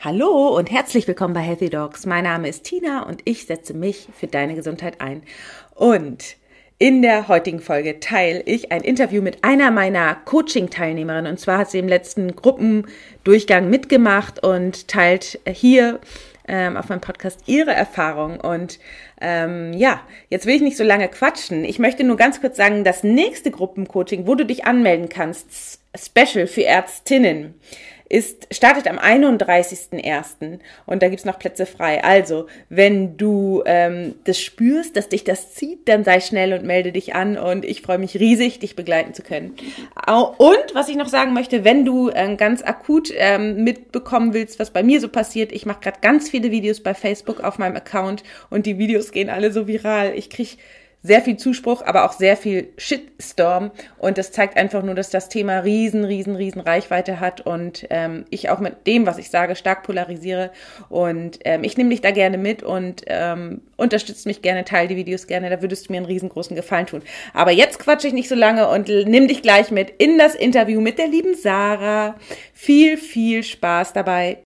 Hallo und herzlich willkommen bei Healthy Dogs. Mein Name ist Tina und ich setze mich für deine Gesundheit ein. Und in der heutigen Folge teile ich ein Interview mit einer meiner Coaching-Teilnehmerinnen. Und zwar hat sie im letzten Gruppendurchgang mitgemacht und teilt hier ähm, auf meinem Podcast ihre Erfahrung. Und ähm, ja, jetzt will ich nicht so lange quatschen. Ich möchte nur ganz kurz sagen, das nächste Gruppencoaching, wo du dich anmelden kannst, Special für Ärztinnen ist, startet am 31.01. und da gibt's noch Plätze frei. Also, wenn du ähm, das spürst, dass dich das zieht, dann sei schnell und melde dich an und ich freue mich riesig, dich begleiten zu können. Und was ich noch sagen möchte, wenn du äh, ganz akut ähm, mitbekommen willst, was bei mir so passiert, ich mache gerade ganz viele Videos bei Facebook auf meinem Account und die Videos gehen alle so viral. Ich krieg sehr viel Zuspruch, aber auch sehr viel Shitstorm. Und das zeigt einfach nur, dass das Thema riesen, riesen, riesen Reichweite hat und ähm, ich auch mit dem, was ich sage, stark polarisiere. Und ähm, ich nehme dich da gerne mit und ähm, unterstütze mich gerne, teile die Videos gerne. Da würdest du mir einen riesengroßen Gefallen tun. Aber jetzt quatsche ich nicht so lange und nimm dich gleich mit in das Interview mit der lieben Sarah. Viel, viel Spaß dabei.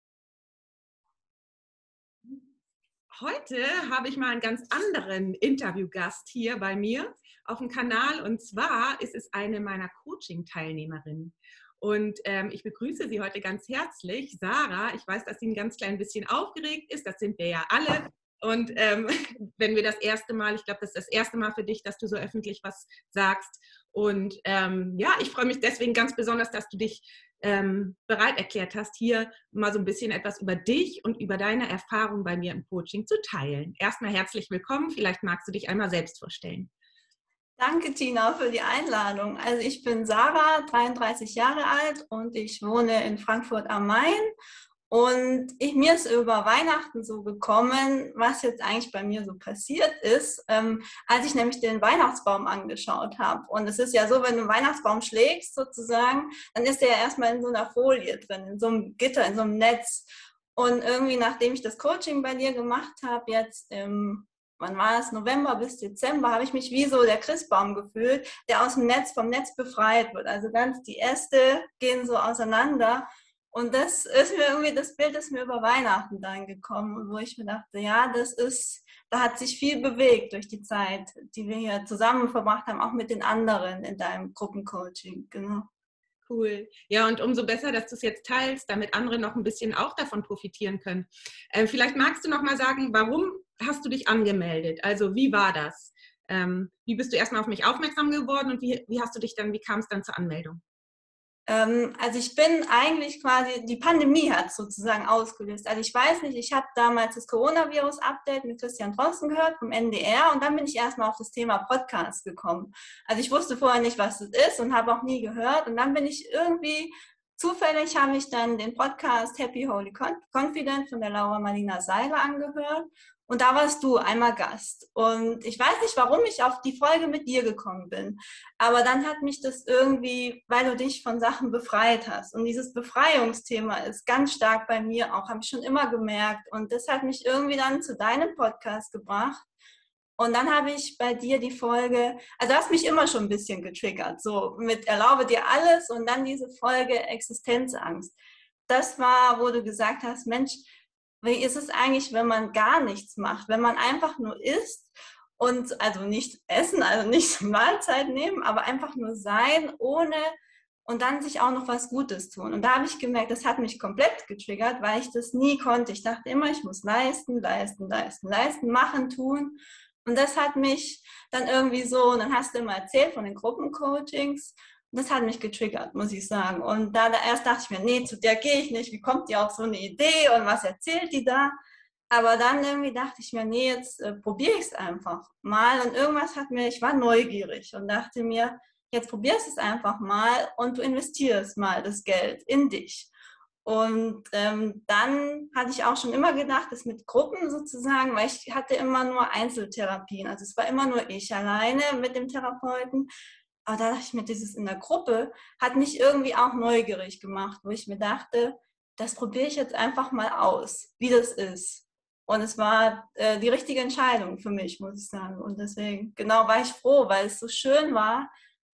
Heute habe ich mal einen ganz anderen Interviewgast hier bei mir auf dem Kanal und zwar ist es eine meiner Coaching-Teilnehmerinnen. Und ähm, ich begrüße Sie heute ganz herzlich, Sarah. Ich weiß, dass sie ein ganz klein bisschen aufgeregt ist. Das sind wir ja alle. Und ähm, wenn wir das erste Mal, ich glaube, das ist das erste Mal für dich, dass du so öffentlich was sagst. Und ähm, ja, ich freue mich deswegen ganz besonders, dass du dich ähm, bereit erklärt hast, hier mal so ein bisschen etwas über dich und über deine Erfahrung bei mir im Coaching zu teilen. Erstmal herzlich willkommen. Vielleicht magst du dich einmal selbst vorstellen. Danke, Tina, für die Einladung. Also ich bin Sarah, 33 Jahre alt und ich wohne in Frankfurt am Main und ich, mir ist über Weihnachten so gekommen, was jetzt eigentlich bei mir so passiert ist, ähm, als ich nämlich den Weihnachtsbaum angeschaut habe. Und es ist ja so, wenn du einen Weihnachtsbaum schlägst sozusagen, dann ist der ja erstmal in so einer Folie drin, in so einem Gitter, in so einem Netz. Und irgendwie, nachdem ich das Coaching bei dir gemacht habe, jetzt im, wann war es, November bis Dezember, habe ich mich wie so der Christbaum gefühlt, der aus dem Netz, vom Netz befreit wird. Also ganz die Äste gehen so auseinander. Und das ist mir irgendwie, das Bild ist mir über Weihnachten dann gekommen, wo ich mir dachte, ja, das ist, da hat sich viel bewegt durch die Zeit, die wir hier zusammen verbracht haben, auch mit den anderen in deinem Gruppencoaching, genau. Cool. Ja, und umso besser, dass du es jetzt teilst, damit andere noch ein bisschen auch davon profitieren können. Äh, vielleicht magst du noch mal sagen, warum hast du dich angemeldet? Also wie war das? Ähm, wie bist du erstmal auf mich aufmerksam geworden und wie, wie hast du dich dann, wie kam es dann zur Anmeldung? Ähm, also ich bin eigentlich quasi, die Pandemie hat sozusagen ausgelöst. Also ich weiß nicht, ich habe damals das Coronavirus-Update mit Christian Drosten gehört vom NDR und dann bin ich erstmal auf das Thema Podcast gekommen. Also ich wusste vorher nicht, was es ist und habe auch nie gehört und dann bin ich irgendwie Zufällig habe ich dann den Podcast Happy Holy Confident von der Laura Marlina Seiler angehört und da warst du einmal Gast. Und ich weiß nicht, warum ich auf die Folge mit dir gekommen bin. Aber dann hat mich das irgendwie, weil du dich von Sachen befreit hast. Und dieses Befreiungsthema ist ganz stark bei mir auch, habe ich schon immer gemerkt. Und das hat mich irgendwie dann zu deinem Podcast gebracht. Und dann habe ich bei dir die Folge, also hast mich immer schon ein bisschen getriggert, so mit Erlaube dir alles und dann diese Folge Existenzangst. Das war, wo du gesagt hast, Mensch, wie ist es eigentlich, wenn man gar nichts macht, wenn man einfach nur isst und also nicht essen, also nicht Mahlzeit nehmen, aber einfach nur sein, ohne und dann sich auch noch was Gutes tun. Und da habe ich gemerkt, das hat mich komplett getriggert, weil ich das nie konnte. Ich dachte immer, ich muss leisten, leisten, leisten, leisten, machen, tun. Und das hat mich dann irgendwie so, und dann hast du immer erzählt von den Gruppencoachings das hat mich getriggert, muss ich sagen. Und da erst dachte ich mir, nee, zu der gehe ich nicht. Wie kommt die auf so eine Idee und was erzählt die da? Aber dann irgendwie dachte ich mir, nee, jetzt äh, probiere ich es einfach mal. Und irgendwas hat mir, ich war neugierig und dachte mir, jetzt probierst es einfach mal und du investierst mal das Geld in dich. Und ähm, dann hatte ich auch schon immer gedacht, das mit Gruppen sozusagen, weil ich hatte immer nur Einzeltherapien. Also es war immer nur ich alleine mit dem Therapeuten. Aber da dachte ich mir, dieses in der Gruppe hat mich irgendwie auch neugierig gemacht, wo ich mir dachte, das probiere ich jetzt einfach mal aus, wie das ist. Und es war äh, die richtige Entscheidung für mich, muss ich sagen. Und deswegen, genau, war ich froh, weil es so schön war,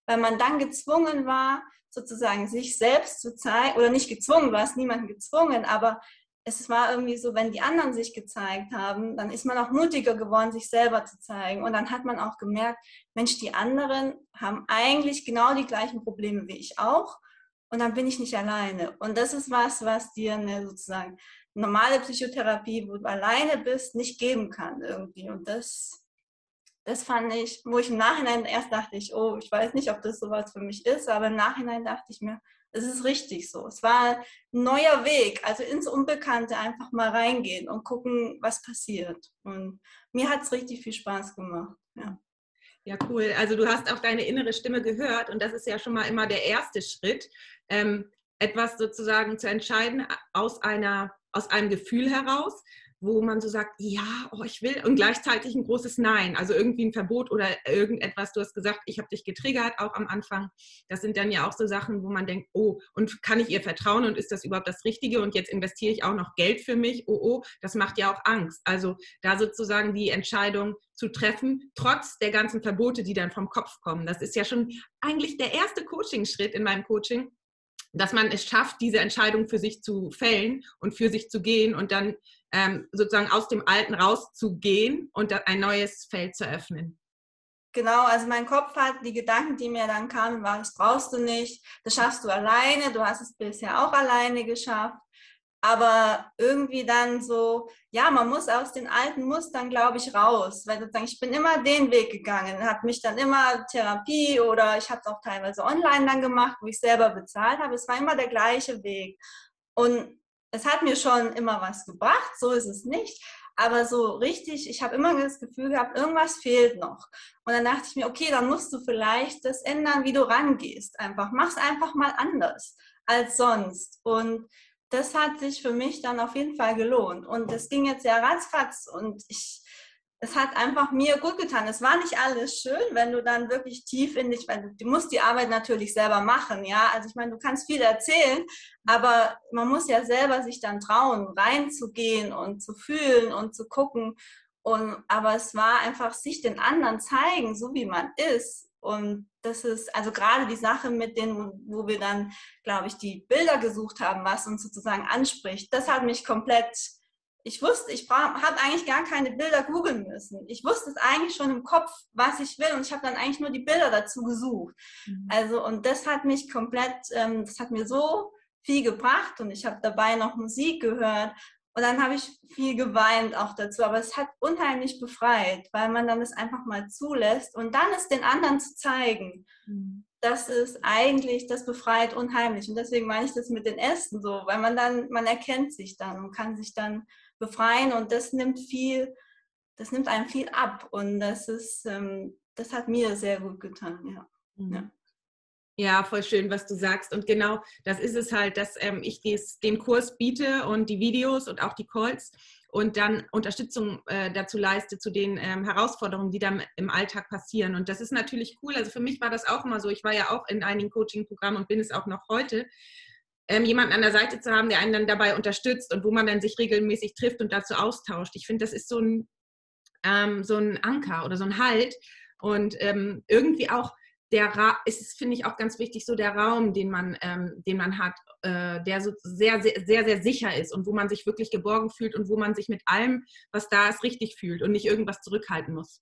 weil man dann gezwungen war, sozusagen sich selbst zu zeigen, oder nicht gezwungen, du hast niemanden gezwungen, aber es war irgendwie so, wenn die anderen sich gezeigt haben, dann ist man auch mutiger geworden, sich selber zu zeigen. Und dann hat man auch gemerkt, Mensch, die anderen haben eigentlich genau die gleichen Probleme wie ich auch. Und dann bin ich nicht alleine. Und das ist was, was dir eine sozusagen normale Psychotherapie, wo du alleine bist, nicht geben kann irgendwie. Und das, das fand ich, wo ich im Nachhinein erst dachte ich, oh, ich weiß nicht, ob das sowas für mich ist, aber im Nachhinein dachte ich mir, es ist richtig so. Es war ein neuer Weg, also ins Unbekannte einfach mal reingehen und gucken, was passiert. Und mir hat es richtig viel Spaß gemacht. Ja. Ja, cool. Also du hast auch deine innere Stimme gehört und das ist ja schon mal immer der erste Schritt, ähm, etwas sozusagen zu entscheiden aus einer aus einem Gefühl heraus wo man so sagt, ja, oh, ich will und gleichzeitig ein großes Nein, also irgendwie ein Verbot oder irgendetwas. Du hast gesagt, ich habe dich getriggert, auch am Anfang. Das sind dann ja auch so Sachen, wo man denkt, oh, und kann ich ihr vertrauen und ist das überhaupt das Richtige? Und jetzt investiere ich auch noch Geld für mich. Oh, oh, das macht ja auch Angst. Also da sozusagen die Entscheidung zu treffen, trotz der ganzen Verbote, die dann vom Kopf kommen. Das ist ja schon eigentlich der erste Coaching-Schritt in meinem Coaching, dass man es schafft, diese Entscheidung für sich zu fällen und für sich zu gehen und dann ähm, sozusagen aus dem Alten rauszugehen und ein neues Feld zu öffnen. Genau, also mein Kopf hat die Gedanken, die mir dann kamen, war, das brauchst du nicht, das schaffst du alleine, du hast es bisher auch alleine geschafft. Aber irgendwie dann so, ja, man muss aus den alten Mustern, glaube ich, raus. Weil sozusagen, ich bin immer den Weg gegangen, habe mich dann immer Therapie oder ich habe es auch teilweise online dann gemacht, wo ich selber bezahlt habe. Es war immer der gleiche Weg. Und es hat mir schon immer was gebracht, so ist es nicht. Aber so richtig, ich habe immer das Gefühl gehabt, irgendwas fehlt noch. Und dann dachte ich mir, okay, dann musst du vielleicht das ändern, wie du rangehst. Einfach, mach's einfach mal anders als sonst. Und das hat sich für mich dann auf jeden Fall gelohnt. Und das ging jetzt ja ratzfatz und ich es hat einfach mir gut getan. Es war nicht alles schön, wenn du dann wirklich tief in dich, weil du musst die Arbeit natürlich selber machen, ja. Also ich meine, du kannst viel erzählen, aber man muss ja selber sich dann trauen, reinzugehen und zu fühlen und zu gucken. Und, aber es war einfach sich den anderen zeigen, so wie man ist. Und das ist also gerade die Sache mit denen, wo wir dann, glaube ich, die Bilder gesucht haben, was uns sozusagen anspricht. Das hat mich komplett ich wusste, ich habe eigentlich gar keine Bilder googeln müssen. Ich wusste es eigentlich schon im Kopf, was ich will und ich habe dann eigentlich nur die Bilder dazu gesucht. Mhm. Also und das hat mich komplett, ähm, das hat mir so viel gebracht und ich habe dabei noch Musik gehört und dann habe ich viel geweint auch dazu, aber es hat unheimlich befreit, weil man dann es einfach mal zulässt und dann es den anderen zu zeigen. Mhm. Das ist eigentlich, das befreit unheimlich. Und deswegen meine ich das mit den Ästen so, weil man dann, man erkennt sich dann und kann sich dann befreien und das nimmt viel, das nimmt einem viel ab und das ist, ähm, das hat mir sehr gut getan, ja. Mhm. ja. Ja, voll schön, was du sagst. Und genau das ist es halt, dass ähm, ich dies, den Kurs biete und die Videos und auch die Calls und dann Unterstützung äh, dazu leiste zu den ähm, Herausforderungen, die dann im Alltag passieren. Und das ist natürlich cool. Also für mich war das auch immer so. Ich war ja auch in einigen Coaching-Programmen und bin es auch noch heute ähm, jemanden an der Seite zu haben, der einen dann dabei unterstützt und wo man dann sich regelmäßig trifft und dazu austauscht. Ich finde, das ist so ein, ähm, so ein Anker oder so ein Halt und ähm, irgendwie auch der Ra ist, finde ich, auch ganz wichtig, so der Raum, den man, ähm, den man hat, äh, der so sehr, sehr, sehr, sehr sicher ist und wo man sich wirklich geborgen fühlt und wo man sich mit allem, was da ist, richtig fühlt und nicht irgendwas zurückhalten muss.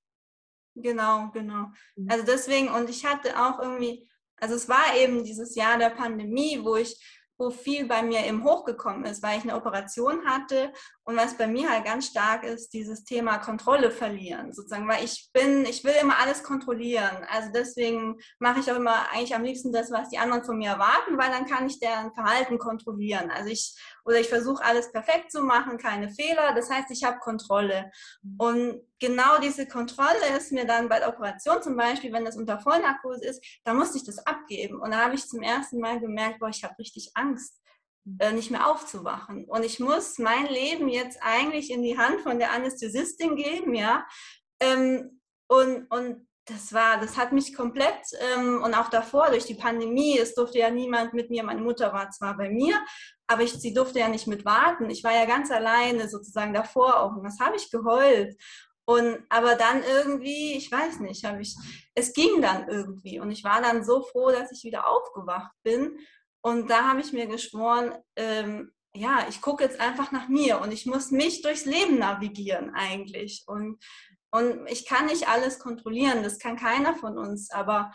Genau, genau. Mhm. Also deswegen, und ich hatte auch irgendwie, also es war eben dieses Jahr der Pandemie, wo ich viel bei mir eben hochgekommen ist, weil ich eine Operation hatte und was bei mir halt ganz stark ist, dieses Thema Kontrolle verlieren, sozusagen, weil ich bin, ich will immer alles kontrollieren. Also deswegen mache ich auch immer eigentlich am liebsten das, was die anderen von mir erwarten, weil dann kann ich deren Verhalten kontrollieren. Also ich, oder ich versuche alles perfekt zu machen, keine Fehler. Das heißt, ich habe Kontrolle. Und genau diese Kontrolle ist mir dann bei der Operation zum Beispiel, wenn das unter Vollnarkose ist, da musste ich das abgeben. Und da habe ich zum ersten Mal gemerkt, boah, ich habe richtig Angst äh, nicht mehr aufzuwachen. Und ich muss mein Leben jetzt eigentlich in die Hand von der Anästhesistin geben, ja. Ähm, und, und das war, das hat mich komplett ähm, und auch davor durch die Pandemie, es durfte ja niemand mit mir, meine Mutter war zwar bei mir, aber ich, sie durfte ja nicht mit warten. Ich war ja ganz alleine sozusagen davor auch und das habe ich geheult. Und aber dann irgendwie, ich weiß nicht, habe ich, es ging dann irgendwie. Und ich war dann so froh, dass ich wieder aufgewacht bin. Und da habe ich mir geschworen, ähm, ja, ich gucke jetzt einfach nach mir und ich muss mich durchs Leben navigieren eigentlich. Und, und ich kann nicht alles kontrollieren, das kann keiner von uns, aber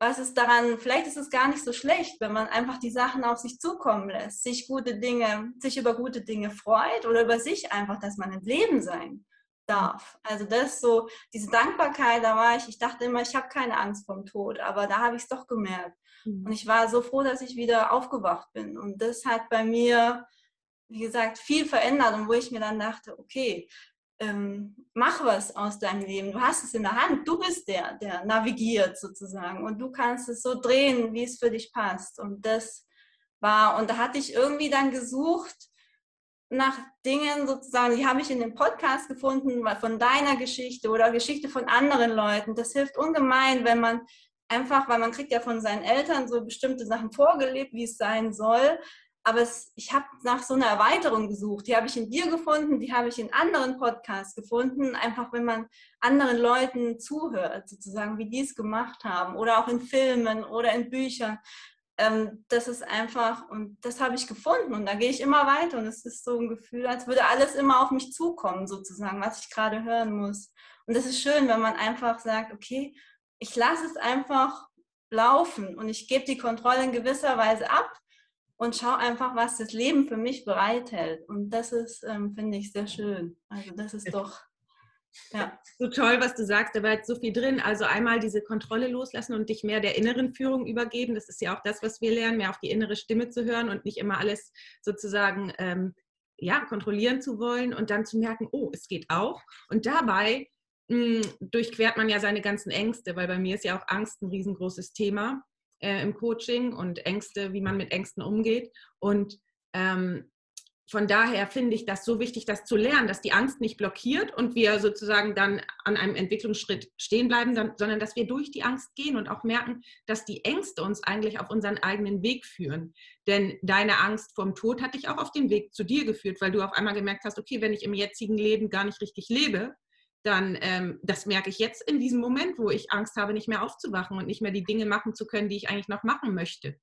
was ist daran, vielleicht ist es gar nicht so schlecht, wenn man einfach die Sachen auf sich zukommen lässt, sich gute Dinge, sich über gute Dinge freut oder über sich einfach, dass man im Leben sein darf. Also das so, diese Dankbarkeit, da war ich, ich dachte immer, ich habe keine Angst vom Tod, aber da habe ich es doch gemerkt. Mhm. Und ich war so froh, dass ich wieder aufgewacht bin. Und das hat bei mir, wie gesagt, viel verändert und wo ich mir dann dachte, okay, ähm, mach was aus deinem Leben. Du hast es in der Hand. Du bist der, der navigiert sozusagen. Und du kannst es so drehen, wie es für dich passt. Und das war, und da hatte ich irgendwie dann gesucht nach Dingen sozusagen, die habe ich in dem Podcast gefunden, von deiner Geschichte oder Geschichte von anderen Leuten. Das hilft ungemein, wenn man einfach, weil man kriegt ja von seinen Eltern so bestimmte Sachen vorgelebt, wie es sein soll. Aber es, ich habe nach so einer Erweiterung gesucht. Die habe ich in dir gefunden, die habe ich in anderen Podcasts gefunden. Einfach, wenn man anderen Leuten zuhört, sozusagen, wie die es gemacht haben. Oder auch in Filmen oder in Büchern. Ähm, das ist einfach, und das habe ich gefunden. Und da gehe ich immer weiter. Und es ist so ein Gefühl, als würde alles immer auf mich zukommen, sozusagen, was ich gerade hören muss. Und das ist schön, wenn man einfach sagt, okay, ich lasse es einfach laufen und ich gebe die Kontrolle in gewisser Weise ab und schaue einfach, was das Leben für mich bereithält. Und das ist, ähm, finde ich, sehr schön. Also das ist doch. Ja. So toll, was du sagst, da war jetzt so viel drin. Also einmal diese Kontrolle loslassen und dich mehr der inneren Führung übergeben. Das ist ja auch das, was wir lernen, mehr auf die innere Stimme zu hören und nicht immer alles sozusagen ähm, ja, kontrollieren zu wollen und dann zu merken, oh, es geht auch. Und dabei mh, hm, durchquert man ja seine ganzen Ängste, weil bei mir ist ja auch Angst ein riesengroßes Thema äh, im Coaching und Ängste, wie man mit Ängsten umgeht. Und ähm, von daher finde ich das so wichtig, das zu lernen, dass die Angst nicht blockiert und wir sozusagen dann an einem Entwicklungsschritt stehen bleiben, sondern dass wir durch die Angst gehen und auch merken, dass die Ängste uns eigentlich auf unseren eigenen Weg führen. Denn deine Angst vom Tod hat dich auch auf den Weg zu dir geführt, weil du auf einmal gemerkt hast, okay, wenn ich im jetzigen Leben gar nicht richtig lebe, dann ähm, das merke ich jetzt in diesem Moment, wo ich Angst habe, nicht mehr aufzuwachen und nicht mehr die Dinge machen zu können, die ich eigentlich noch machen möchte.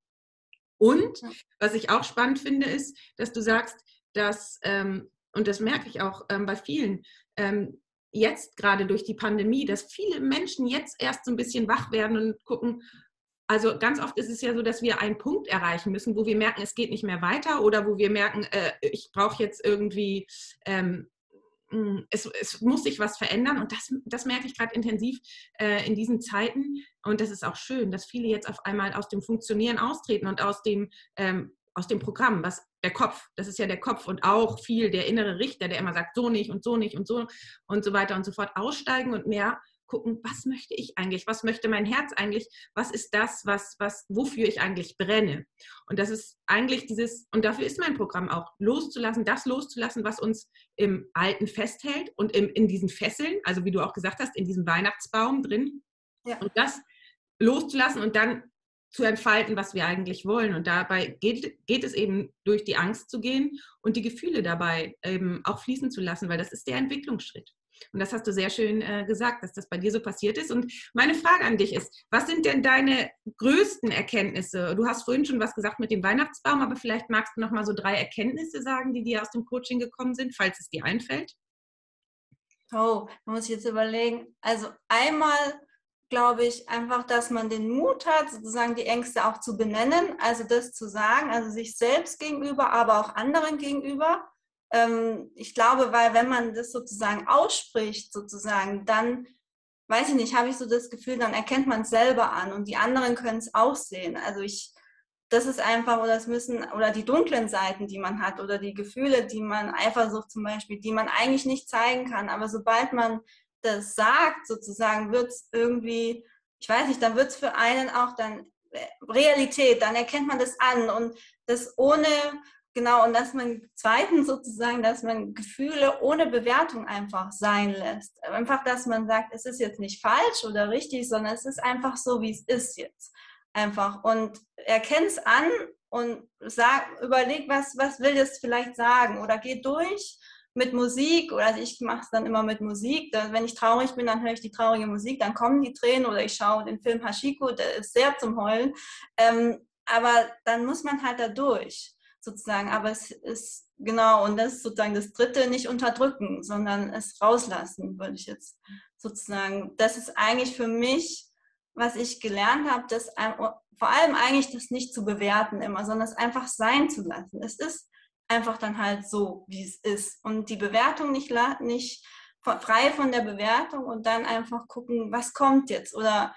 Und was ich auch spannend finde, ist, dass du sagst, dass, ähm, und das merke ich auch ähm, bei vielen, ähm, jetzt gerade durch die Pandemie, dass viele Menschen jetzt erst so ein bisschen wach werden und gucken, also ganz oft ist es ja so, dass wir einen Punkt erreichen müssen, wo wir merken, es geht nicht mehr weiter oder wo wir merken, äh, ich brauche jetzt irgendwie ähm, hm, es, es, muss sich was verändern und das, das merke ich gerade intensiv äh, in diesen Zeiten. Und das ist auch schön, dass viele jetzt auf einmal aus dem Funktionieren austreten und aus dem, ähm, aus dem Programm, was der Kopf, das ist ja der Kopf und auch viel der innere Richter, der immer sagt, so nicht und so nicht und so und so weiter und so fort, aussteigen und mehr gucken, was möchte ich eigentlich, was möchte mein Herz eigentlich, was ist das, was, was, wofür ich eigentlich brenne. Und das ist eigentlich dieses, und dafür ist mein Programm auch, loszulassen, das loszulassen, was uns im Alten festhält und im, in diesen Fesseln, also wie du auch gesagt hast, in diesem Weihnachtsbaum drin. Ja. Und das loszulassen und dann zu entfalten, was wir eigentlich wollen. Und dabei geht, geht es eben durch die Angst zu gehen und die Gefühle dabei eben auch fließen zu lassen, weil das ist der Entwicklungsschritt. Und das hast du sehr schön äh, gesagt, dass das bei dir so passiert ist. Und meine Frage an dich ist, was sind denn deine größten Erkenntnisse? Du hast vorhin schon was gesagt mit dem Weihnachtsbaum, aber vielleicht magst du noch mal so drei Erkenntnisse sagen, die dir aus dem Coaching gekommen sind, falls es dir einfällt. Oh, da muss ich jetzt überlegen. Also einmal glaube ich einfach, dass man den Mut hat, sozusagen die Ängste auch zu benennen, also das zu sagen, also sich selbst gegenüber, aber auch anderen gegenüber ich glaube, weil wenn man das sozusagen ausspricht, sozusagen, dann, weiß ich nicht, habe ich so das Gefühl, dann erkennt man es selber an und die anderen können es auch sehen. Also ich, das ist einfach, oder es müssen, oder die dunklen Seiten, die man hat, oder die Gefühle, die man, Eifersucht zum Beispiel, die man eigentlich nicht zeigen kann. Aber sobald man das sagt, sozusagen, wird es irgendwie, ich weiß nicht, dann wird es für einen auch dann äh, Realität, dann erkennt man das an und das ohne Genau, und dass man zweitens sozusagen, dass man Gefühle ohne Bewertung einfach sein lässt. Einfach, dass man sagt, es ist jetzt nicht falsch oder richtig, sondern es ist einfach so, wie es ist jetzt. Einfach. Und erkennt es an und sag, überleg, was, was will es vielleicht sagen oder geh durch mit Musik oder ich mache es dann immer mit Musik. wenn ich traurig bin, dann höre ich die traurige Musik, dann kommen die Tränen oder ich schaue den Film Hashiko, der ist sehr zum Heulen. Ähm, aber dann muss man halt da durch. Sozusagen. Aber es ist genau, und das ist sozusagen das Dritte, nicht unterdrücken, sondern es rauslassen, würde ich jetzt sozusagen. Das ist eigentlich für mich, was ich gelernt habe, das vor allem eigentlich das nicht zu bewerten immer, sondern es einfach sein zu lassen. Es ist einfach dann halt so, wie es ist. Und die Bewertung nicht, nicht frei von der Bewertung und dann einfach gucken, was kommt jetzt. Oder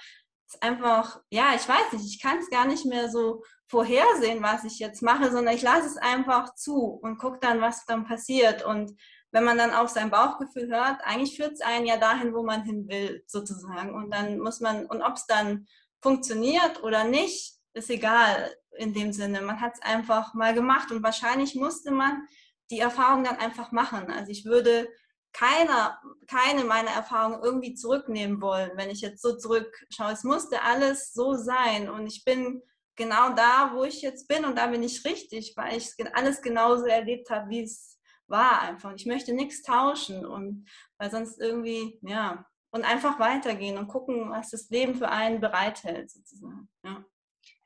einfach, ja, ich weiß nicht, ich kann es gar nicht mehr so vorhersehen, was ich jetzt mache, sondern ich lasse es einfach zu und gucke dann, was dann passiert. Und wenn man dann auf sein Bauchgefühl hört, eigentlich führt es einen ja dahin, wo man hin will, sozusagen. Und dann muss man, und ob es dann funktioniert oder nicht, ist egal in dem Sinne. Man hat es einfach mal gemacht und wahrscheinlich musste man die Erfahrung dann einfach machen. Also ich würde keiner, keine meiner Erfahrungen irgendwie zurücknehmen wollen, wenn ich jetzt so zurückschaue. Es musste alles so sein und ich bin genau da, wo ich jetzt bin und da bin ich richtig, weil ich alles genauso erlebt habe, wie es war einfach. Ich möchte nichts tauschen und weil sonst irgendwie, ja, und einfach weitergehen und gucken, was das Leben für einen bereithält, sozusagen. Ja.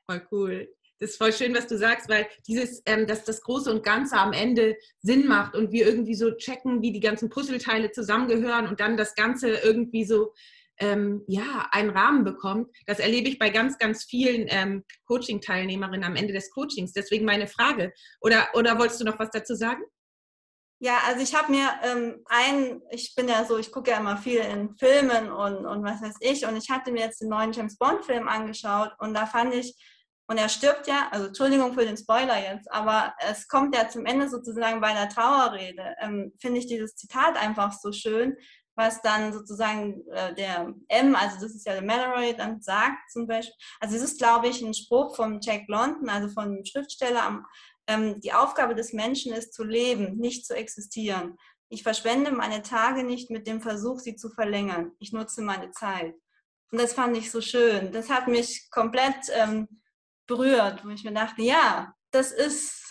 Voll cool das ist voll schön, was du sagst, weil dieses, ähm, dass das Große und Ganze am Ende Sinn macht und wir irgendwie so checken, wie die ganzen Puzzleteile zusammengehören und dann das Ganze irgendwie so ähm, ja, einen Rahmen bekommt. Das erlebe ich bei ganz, ganz vielen ähm, Coaching-Teilnehmerinnen am Ende des Coachings. Deswegen meine Frage. Oder, oder wolltest du noch was dazu sagen? Ja, also ich habe mir ähm, ein, ich bin ja so, ich gucke ja immer viel in Filmen und, und was weiß ich, und ich hatte mir jetzt den neuen James Bond-Film angeschaut und da fand ich, und er stirbt ja, also Entschuldigung für den Spoiler jetzt, aber es kommt ja zum Ende sozusagen bei einer Trauerrede. Ähm, Finde ich dieses Zitat einfach so schön, was dann sozusagen äh, der M, also das ist ja der Mallory, dann sagt zum Beispiel. Also es ist, glaube ich, ein Spruch von Jack London, also von dem Schriftsteller. Am, ähm, die Aufgabe des Menschen ist zu leben, nicht zu existieren. Ich verschwende meine Tage nicht mit dem Versuch, sie zu verlängern. Ich nutze meine Zeit. Und das fand ich so schön. Das hat mich komplett ähm, berührt, wo ich mir dachte, ja, das ist,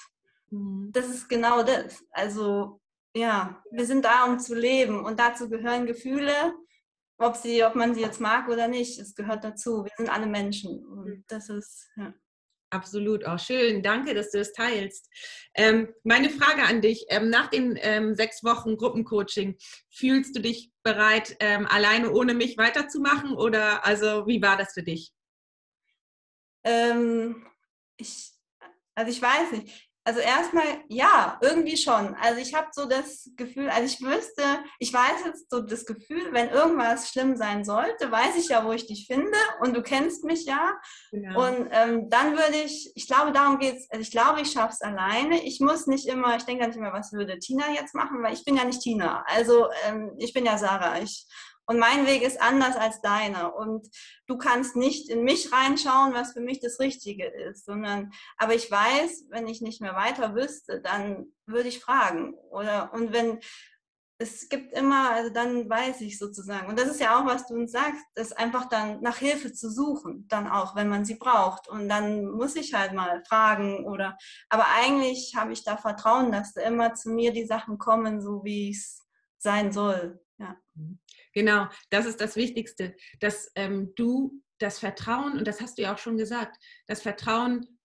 mhm. das ist genau das. Also ja, wir sind da, um zu leben und dazu gehören Gefühle, ob, sie, ob man sie jetzt mag oder nicht. Es gehört dazu. Wir sind alle Menschen und mhm. das ist, ja. Absolut, auch schön. Danke, dass du das teilst. Ähm, meine Frage an dich: ähm, Nach den ähm, sechs Wochen Gruppencoaching, fühlst du dich bereit, ähm, alleine ohne mich weiterzumachen? Oder also wie war das für dich? Ähm, ich, also ich weiß nicht. Also erstmal, ja, irgendwie schon. Also ich habe so das Gefühl, also ich wüsste, ich weiß jetzt so das Gefühl, wenn irgendwas schlimm sein sollte, weiß ich ja, wo ich dich finde und du kennst mich ja. Genau. Und ähm, dann würde ich, ich glaube, darum geht es, also ich glaube, ich schaffe es alleine. Ich muss nicht immer, ich denke nicht immer, was würde Tina jetzt machen, weil ich bin ja nicht Tina. Also ähm, ich bin ja Sarah. Ich und mein Weg ist anders als deiner. Und du kannst nicht in mich reinschauen, was für mich das Richtige ist, sondern, aber ich weiß, wenn ich nicht mehr weiter wüsste, dann würde ich fragen. Oder, und wenn, es gibt immer, also dann weiß ich sozusagen. Und das ist ja auch, was du uns sagst, das einfach dann nach Hilfe zu suchen, dann auch, wenn man sie braucht. Und dann muss ich halt mal fragen oder, aber eigentlich habe ich da Vertrauen, dass da immer zu mir die Sachen kommen, so wie es sein soll. Genau, das ist das Wichtigste, dass ähm, du das Vertrauen, und das hast du ja auch schon gesagt, das Vertrauen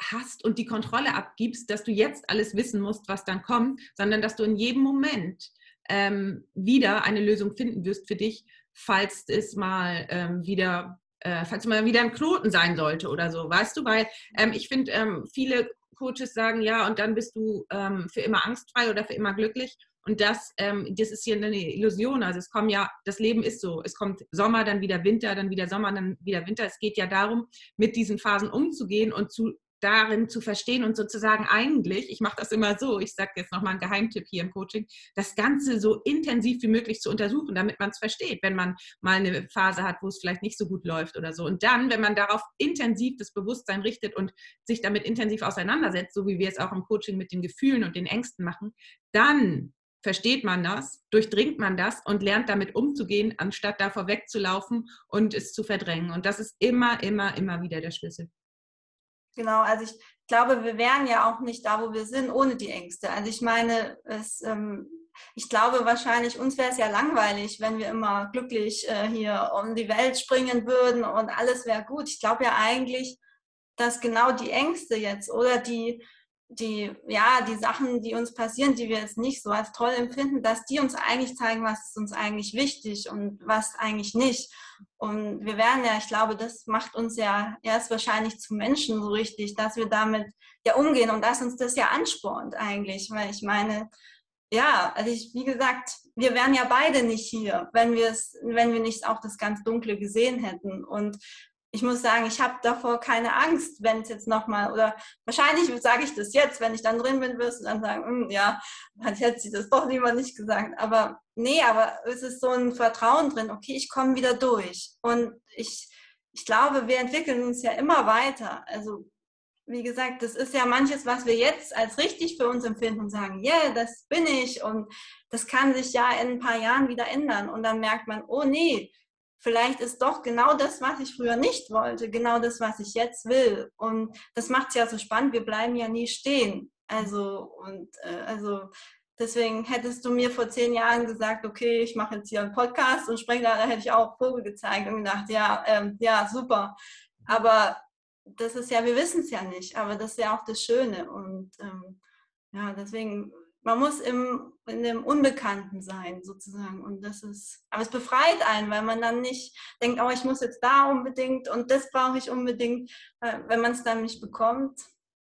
hast und die Kontrolle abgibst, dass du jetzt alles wissen musst, was dann kommt, sondern dass du in jedem Moment ähm, wieder eine Lösung finden wirst für dich, falls es mal ähm, wieder, äh, falls mal wieder ein Knoten sein sollte oder so, weißt du, weil ähm, ich finde, ähm, viele Coaches sagen ja und dann bist du ähm, für immer angstfrei oder für immer glücklich. Und das, ähm, das ist hier eine Illusion. Also es kommen ja, das Leben ist so. Es kommt Sommer, dann wieder Winter, dann wieder Sommer, dann wieder Winter. Es geht ja darum, mit diesen Phasen umzugehen und zu, darin zu verstehen und sozusagen eigentlich, ich mache das immer so, ich sage jetzt nochmal einen Geheimtipp hier im Coaching, das Ganze so intensiv wie möglich zu untersuchen, damit man es versteht, wenn man mal eine Phase hat, wo es vielleicht nicht so gut läuft oder so. Und dann, wenn man darauf intensiv das Bewusstsein richtet und sich damit intensiv auseinandersetzt, so wie wir es auch im Coaching mit den Gefühlen und den Ängsten machen, dann versteht man das, durchdringt man das und lernt damit umzugehen, anstatt davor wegzulaufen und es zu verdrängen. Und das ist immer, immer, immer wieder der Schlüssel. Genau, also ich glaube, wir wären ja auch nicht da, wo wir sind, ohne die Ängste. Also ich meine, es, ähm, ich glaube wahrscheinlich, uns wäre es ja langweilig, wenn wir immer glücklich äh, hier um die Welt springen würden und alles wäre gut. Ich glaube ja eigentlich, dass genau die Ängste jetzt oder die die, ja, die Sachen, die uns passieren, die wir jetzt nicht so als toll empfinden, dass die uns eigentlich zeigen, was ist uns eigentlich wichtig und was eigentlich nicht. Und wir werden ja, ich glaube, das macht uns ja erst wahrscheinlich zu Menschen so richtig, dass wir damit ja umgehen und dass uns das ja anspornt eigentlich. Weil ich meine, ja, also ich, wie gesagt, wir wären ja beide nicht hier, wenn wir es, wenn wir nicht auch das ganz Dunkle gesehen hätten. Und ich muss sagen, ich habe davor keine Angst, wenn es jetzt nochmal, oder wahrscheinlich sage ich das jetzt, wenn ich dann drin bin, wirst du dann sagen, hm, ja, dann hätte sie das doch lieber nicht gesagt. Aber nee, aber es ist so ein Vertrauen drin, okay, ich komme wieder durch. Und ich, ich glaube, wir entwickeln uns ja immer weiter. Also wie gesagt, das ist ja manches, was wir jetzt als richtig für uns empfinden und sagen, yeah, das bin ich und das kann sich ja in ein paar Jahren wieder ändern. Und dann merkt man, oh nee, vielleicht ist doch genau das, was ich früher nicht wollte, genau das, was ich jetzt will. Und das macht es ja so spannend, wir bleiben ja nie stehen. Also, und äh, also deswegen hättest du mir vor zehn Jahren gesagt, okay, ich mache jetzt hier einen Podcast und spreche da, da hätte ich auch Vogel gezeigt und gedacht, ja, ähm, ja, super. Aber das ist ja, wir wissen es ja nicht, aber das ist ja auch das Schöne. Und ähm, ja, deswegen man muss im, in dem Unbekannten sein, sozusagen. Und das ist, aber es befreit einen, weil man dann nicht denkt, oh, ich muss jetzt da unbedingt und das brauche ich unbedingt, wenn man es dann nicht bekommt.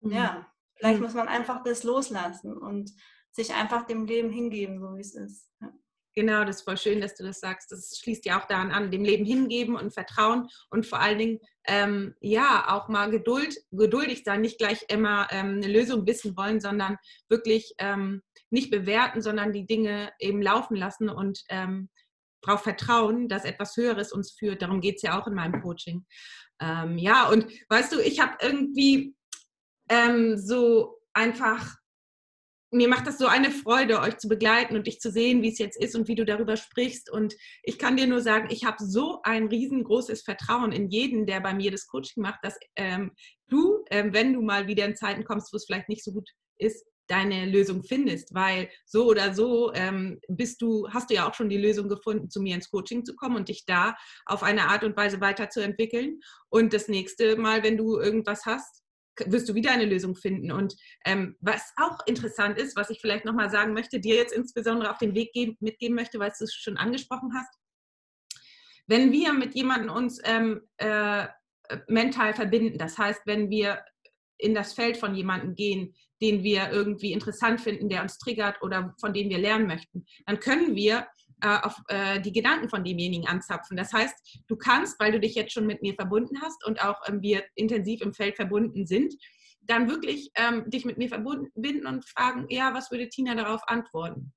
Mhm. Ja, vielleicht mhm. muss man einfach das loslassen und sich einfach dem Leben hingeben, so wie es ist. Ja. Genau, das ist voll schön, dass du das sagst. Das schließt ja auch daran an, dem Leben hingeben und Vertrauen und vor allen Dingen, ähm, ja, auch mal Geduld, geduldig sein, nicht gleich immer ähm, eine Lösung wissen wollen, sondern wirklich ähm, nicht bewerten, sondern die Dinge eben laufen lassen und ähm, darauf vertrauen, dass etwas Höheres uns führt. Darum geht es ja auch in meinem Coaching. Ähm, ja, und weißt du, ich habe irgendwie ähm, so einfach mir macht das so eine Freude, euch zu begleiten und dich zu sehen, wie es jetzt ist und wie du darüber sprichst. Und ich kann dir nur sagen, ich habe so ein riesengroßes Vertrauen in jeden, der bei mir das Coaching macht, dass ähm, du, ähm, wenn du mal wieder in Zeiten kommst, wo es vielleicht nicht so gut ist, deine Lösung findest, weil so oder so ähm, bist du, hast du ja auch schon die Lösung gefunden, zu mir ins Coaching zu kommen und dich da auf eine Art und Weise weiterzuentwickeln. Und das nächste Mal, wenn du irgendwas hast, wirst du wieder eine Lösung finden. Und ähm, was auch interessant ist, was ich vielleicht nochmal sagen möchte, dir jetzt insbesondere auf den Weg geben, mitgeben möchte, weil du es schon angesprochen hast. Wenn wir mit jemandem uns ähm, äh, mental verbinden, das heißt, wenn wir in das Feld von jemandem gehen, den wir irgendwie interessant finden, der uns triggert oder von dem wir lernen möchten, dann können wir äh, auf äh, die Gedanken von demjenigen anzapfen. Das heißt, du kannst, weil du dich jetzt schon mit mir verbunden hast und auch ähm, wir intensiv im Feld verbunden sind, dann wirklich ähm, dich mit mir verbinden und fragen, ja, was würde Tina darauf antworten?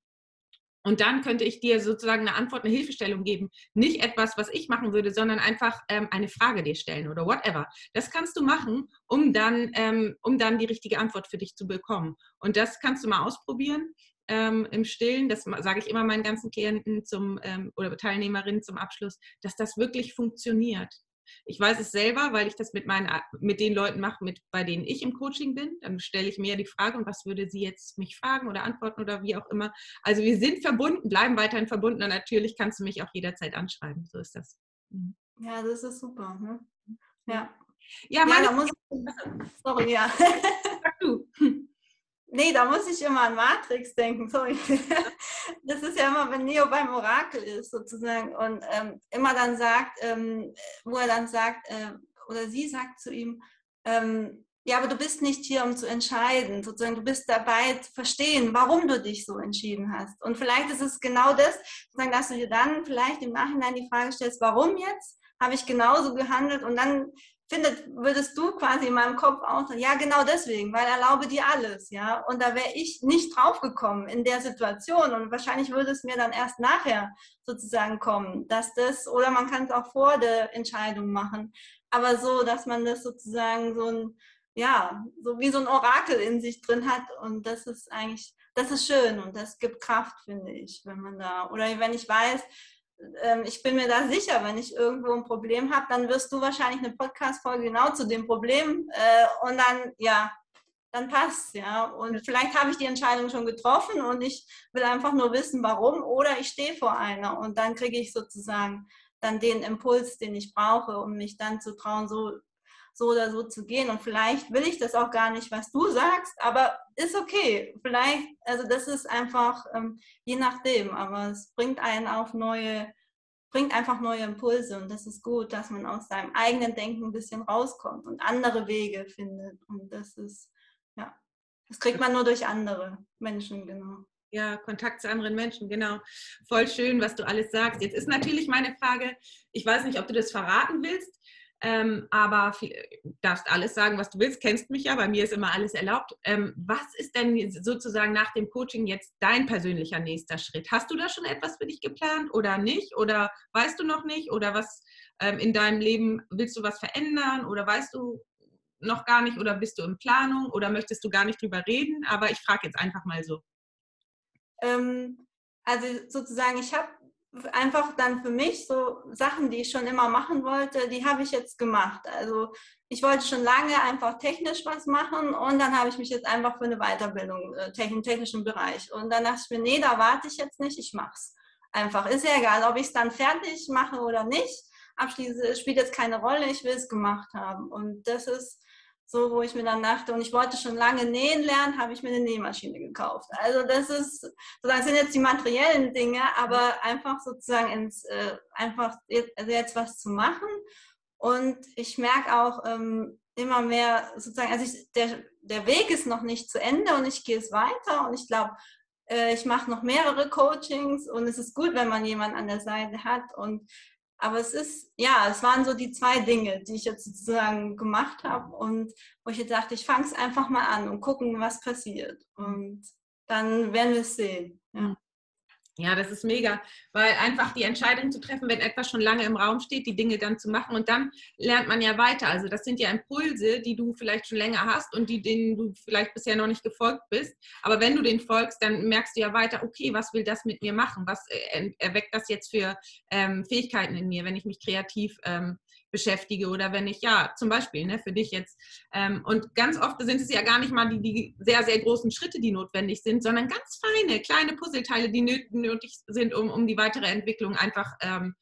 Und dann könnte ich dir sozusagen eine Antwort, eine Hilfestellung geben. Nicht etwas, was ich machen würde, sondern einfach ähm, eine Frage dir stellen oder whatever. Das kannst du machen, um dann, ähm, um dann die richtige Antwort für dich zu bekommen. Und das kannst du mal ausprobieren ähm, im Stillen, das sage ich immer meinen ganzen Klienten zum, ähm, oder Teilnehmerinnen zum Abschluss, dass das wirklich funktioniert. Ich weiß es selber, weil ich das mit, meinen, mit den Leuten mache, mit, bei denen ich im Coaching bin. Dann stelle ich mir die Frage, und was würde sie jetzt mich fragen oder antworten oder wie auch immer. Also wir sind verbunden, bleiben weiterhin verbunden und natürlich kannst du mich auch jederzeit anschreiben. So ist das. Mhm. Ja, das ist super. Ne? Ja. Ja, meine ja, muss ich, sorry, ja. Sag du. Nee, da muss ich immer an Matrix denken. Sorry. Das ist ja immer, wenn Neo beim Orakel ist, sozusagen, und ähm, immer dann sagt, ähm, wo er dann sagt, äh, oder sie sagt zu ihm, ähm, ja, aber du bist nicht hier, um zu entscheiden. Sozusagen, du bist dabei zu verstehen, warum du dich so entschieden hast. Und vielleicht ist es genau das, sozusagen, dass du dir dann vielleicht im Nachhinein die Frage stellst, warum jetzt? Habe ich genauso gehandelt? Und dann findet, würdest du quasi in meinem Kopf auch sagen, ja, genau deswegen, weil erlaube dir alles, ja. Und da wäre ich nicht draufgekommen in der Situation. Und wahrscheinlich würde es mir dann erst nachher sozusagen kommen, dass das, oder man kann es auch vor der Entscheidung machen, aber so, dass man das sozusagen so ein, ja, so wie so ein Orakel in sich drin hat. Und das ist eigentlich, das ist schön und das gibt Kraft, finde ich, wenn man da, oder wenn ich weiß, ich bin mir da sicher, wenn ich irgendwo ein Problem habe, dann wirst du wahrscheinlich eine Podcast-Folge genau zu dem Problem äh, und dann, ja, dann passt ja. Und vielleicht habe ich die Entscheidung schon getroffen und ich will einfach nur wissen, warum oder ich stehe vor einer und dann kriege ich sozusagen dann den Impuls, den ich brauche, um mich dann zu trauen, so so oder so zu gehen. Und vielleicht will ich das auch gar nicht, was du sagst, aber ist okay. Vielleicht, also das ist einfach ähm, je nachdem, aber es bringt einen auf neue, bringt einfach neue Impulse und das ist gut, dass man aus seinem eigenen Denken ein bisschen rauskommt und andere Wege findet. Und das ist, ja, das kriegt man nur durch andere Menschen, genau. Ja, Kontakt zu anderen Menschen, genau. Voll schön, was du alles sagst. Jetzt ist natürlich meine Frage, ich weiß nicht, ob du das verraten willst, ähm, aber du darfst alles sagen, was du willst, kennst mich ja, bei mir ist immer alles erlaubt. Ähm, was ist denn sozusagen nach dem Coaching jetzt dein persönlicher nächster Schritt? Hast du da schon etwas für dich geplant oder nicht? Oder weißt du noch nicht? Oder was ähm, in deinem Leben, willst du was verändern oder weißt du noch gar nicht oder bist du in Planung oder möchtest du gar nicht drüber reden? Aber ich frage jetzt einfach mal so. Ähm, also sozusagen, ich habe einfach dann für mich so Sachen, die ich schon immer machen wollte, die habe ich jetzt gemacht. Also ich wollte schon lange einfach technisch was machen und dann habe ich mich jetzt einfach für eine Weiterbildung äh, im technischen Bereich. Und dann dachte ich mir, nee, da warte ich jetzt nicht, ich mache es. Einfach. Ist ja egal, ob ich es dann fertig mache oder nicht. Abschließend spielt jetzt keine Rolle, ich will es gemacht haben. Und das ist so, wo ich mir dann dachte, und ich wollte schon lange nähen lernen, habe ich mir eine Nähmaschine gekauft. Also das ist, sozusagen sind jetzt die materiellen Dinge, aber einfach sozusagen ins, äh, einfach jetzt, also jetzt was zu machen. Und ich merke auch ähm, immer mehr sozusagen, also ich, der, der Weg ist noch nicht zu Ende und ich gehe es weiter und ich glaube, äh, ich mache noch mehrere Coachings und es ist gut, wenn man jemanden an der Seite hat und aber es ist, ja, es waren so die zwei Dinge, die ich jetzt sozusagen gemacht habe und wo ich jetzt dachte, ich fange es einfach mal an und gucken, was passiert. Und dann werden wir es sehen. Ja. Ja, das ist mega, weil einfach die Entscheidung zu treffen, wenn etwas schon lange im Raum steht, die Dinge dann zu machen und dann lernt man ja weiter. Also das sind ja Impulse, die du vielleicht schon länger hast und die, denen du vielleicht bisher noch nicht gefolgt bist. Aber wenn du den folgst, dann merkst du ja weiter, okay, was will das mit mir machen? Was äh, erweckt das jetzt für ähm, Fähigkeiten in mir, wenn ich mich kreativ ähm, beschäftige oder wenn ich, ja, zum Beispiel, ne, für dich jetzt. Ähm, und ganz oft sind es ja gar nicht mal die, die, sehr, sehr großen Schritte, die notwendig sind, sondern ganz feine, kleine Puzzleteile, die nötig sind, um, um die weitere Entwicklung einfach, ähm,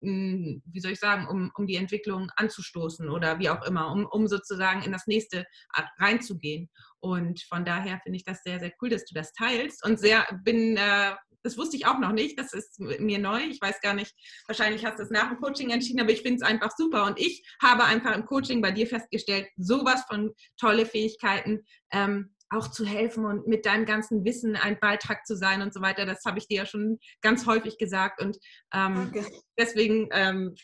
wie soll ich sagen, um, um die Entwicklung anzustoßen oder wie auch immer, um, um sozusagen in das nächste reinzugehen. Und von daher finde ich das sehr, sehr cool, dass du das teilst und sehr bin äh, das wusste ich auch noch nicht. Das ist mir neu. Ich weiß gar nicht, wahrscheinlich hast du es nach dem Coaching entschieden, aber ich finde es einfach super. Und ich habe einfach im Coaching bei dir festgestellt, sowas von tolle Fähigkeiten. Ähm, auch zu helfen und mit deinem ganzen Wissen ein Beitrag zu sein und so weiter. Das habe ich dir ja schon ganz häufig gesagt. Und ähm, deswegen ähm,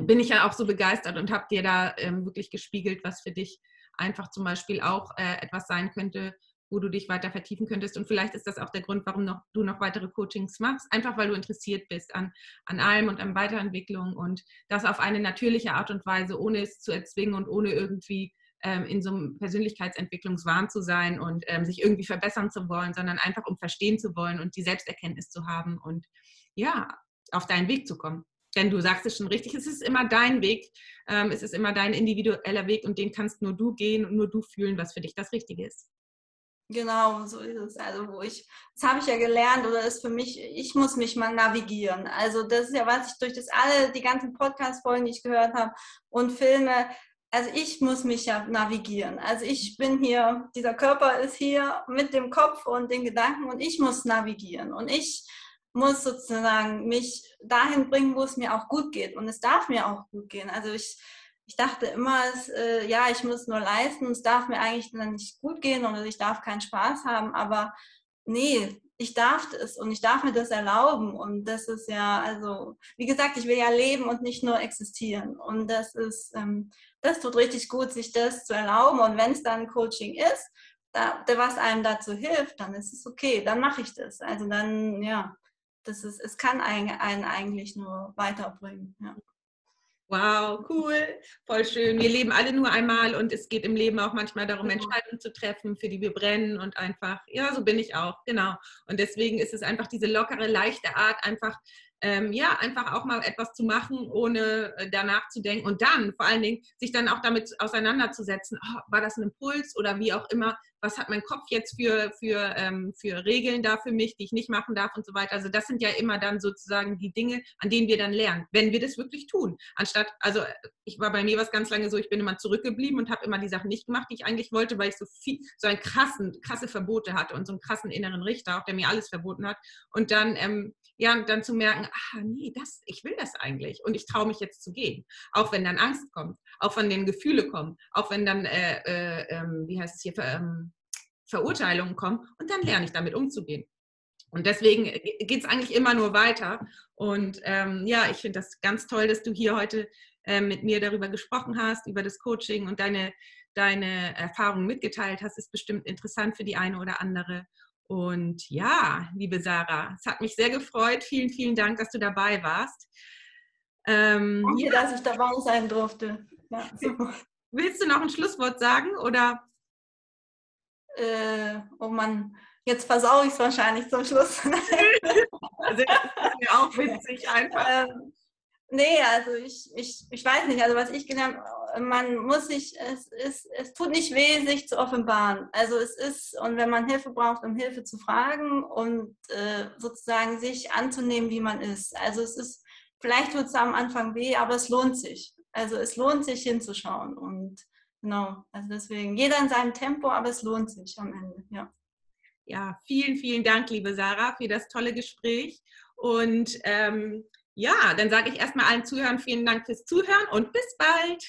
bin ich ja auch so begeistert und habe dir da ähm, wirklich gespiegelt, was für dich einfach zum Beispiel auch äh, etwas sein könnte, wo du dich weiter vertiefen könntest. Und vielleicht ist das auch der Grund, warum noch, du noch weitere Coachings machst, einfach weil du interessiert bist an, an allem und an Weiterentwicklung und das auf eine natürliche Art und Weise, ohne es zu erzwingen und ohne irgendwie ähm, in so einem Persönlichkeitsentwicklungswahn zu sein und ähm, sich irgendwie verbessern zu wollen, sondern einfach um verstehen zu wollen und die Selbsterkenntnis zu haben und ja, auf deinen Weg zu kommen. Denn du sagst es schon richtig, es ist immer dein Weg, ähm, es ist immer dein individueller Weg und den kannst nur du gehen und nur du fühlen, was für dich das Richtige ist. Genau, so ist es. Also wo ich, das habe ich ja gelernt oder ist für mich, ich muss mich mal navigieren. Also das ist ja, was ich durch das alle, die ganzen Podcast-Folgen, die ich gehört habe und Filme, also ich muss mich ja navigieren. Also ich bin hier, dieser Körper ist hier mit dem Kopf und den Gedanken und ich muss navigieren. Und ich muss sozusagen mich dahin bringen, wo es mir auch gut geht. Und es darf mir auch gut gehen. Also ich ich dachte immer, es, äh, ja, ich muss nur leisten, es darf mir eigentlich dann nicht gut gehen oder ich darf keinen Spaß haben, aber nee, ich darf es und ich darf mir das erlauben und das ist ja, also, wie gesagt, ich will ja leben und nicht nur existieren und das ist, ähm, das tut richtig gut, sich das zu erlauben und wenn es dann Coaching ist, da, was einem dazu hilft, dann ist es okay, dann mache ich das. Also dann, ja, das ist, es kann einen, einen eigentlich nur weiterbringen. Ja. Wow, cool, voll schön. Wir leben alle nur einmal und es geht im Leben auch manchmal darum, genau. Entscheidungen zu treffen, für die wir brennen und einfach, ja, so bin ich auch, genau. Und deswegen ist es einfach diese lockere, leichte Art, einfach ähm, ja, einfach auch mal etwas zu machen, ohne äh, danach zu denken und dann vor allen Dingen sich dann auch damit auseinanderzusetzen, oh, war das ein Impuls oder wie auch immer, was hat mein Kopf jetzt für, für, ähm, für Regeln da für mich, die ich nicht machen darf und so weiter. Also das sind ja immer dann sozusagen die Dinge, an denen wir dann lernen, wenn wir das wirklich tun. Anstatt, also ich war bei mir was ganz lange so, ich bin immer zurückgeblieben und habe immer die Sachen nicht gemacht, die ich eigentlich wollte, weil ich so viel, so einen krassen, krasse Verbote hatte und so einen krassen inneren Richter, auch der mir alles verboten hat. Und dann, ähm, ja, dann zu merken, ah nee, das, ich will das eigentlich und ich traue mich jetzt zu gehen. Auch wenn dann Angst kommt, auch wenn dann Gefühle kommen, auch wenn dann, äh, äh, ähm, wie heißt es hier, ähm, Verurteilungen kommen und dann lerne ich damit umzugehen. Und deswegen geht es eigentlich immer nur weiter. Und ähm, ja, ich finde das ganz toll, dass du hier heute äh, mit mir darüber gesprochen hast, über das Coaching und deine, deine Erfahrungen mitgeteilt hast. Ist bestimmt interessant für die eine oder andere. Und ja, liebe Sarah, es hat mich sehr gefreut. Vielen, vielen Dank, dass du dabei warst. Ähm, Danke, ja. dass ich dabei sein durfte. Ja, Willst du noch ein Schlusswort sagen oder? Äh, oh Mann, jetzt versaue ich es wahrscheinlich zum Schluss. also das ist mir auch witzig einfach. Ähm, nee, also ich, ich, ich weiß nicht, also was ich gelernt man muss sich, es, ist, es tut nicht weh, sich zu offenbaren. Also es ist, und wenn man Hilfe braucht, um Hilfe zu fragen und äh, sozusagen sich anzunehmen, wie man ist. Also es ist, vielleicht tut es am Anfang weh, aber es lohnt sich. Also es lohnt sich hinzuschauen und Genau, also deswegen jeder in seinem Tempo, aber es lohnt sich am Ende, ja. Ja, vielen, vielen Dank, liebe Sarah, für das tolle Gespräch. Und ähm, ja, dann sage ich erstmal allen Zuhörern vielen Dank fürs Zuhören und bis bald.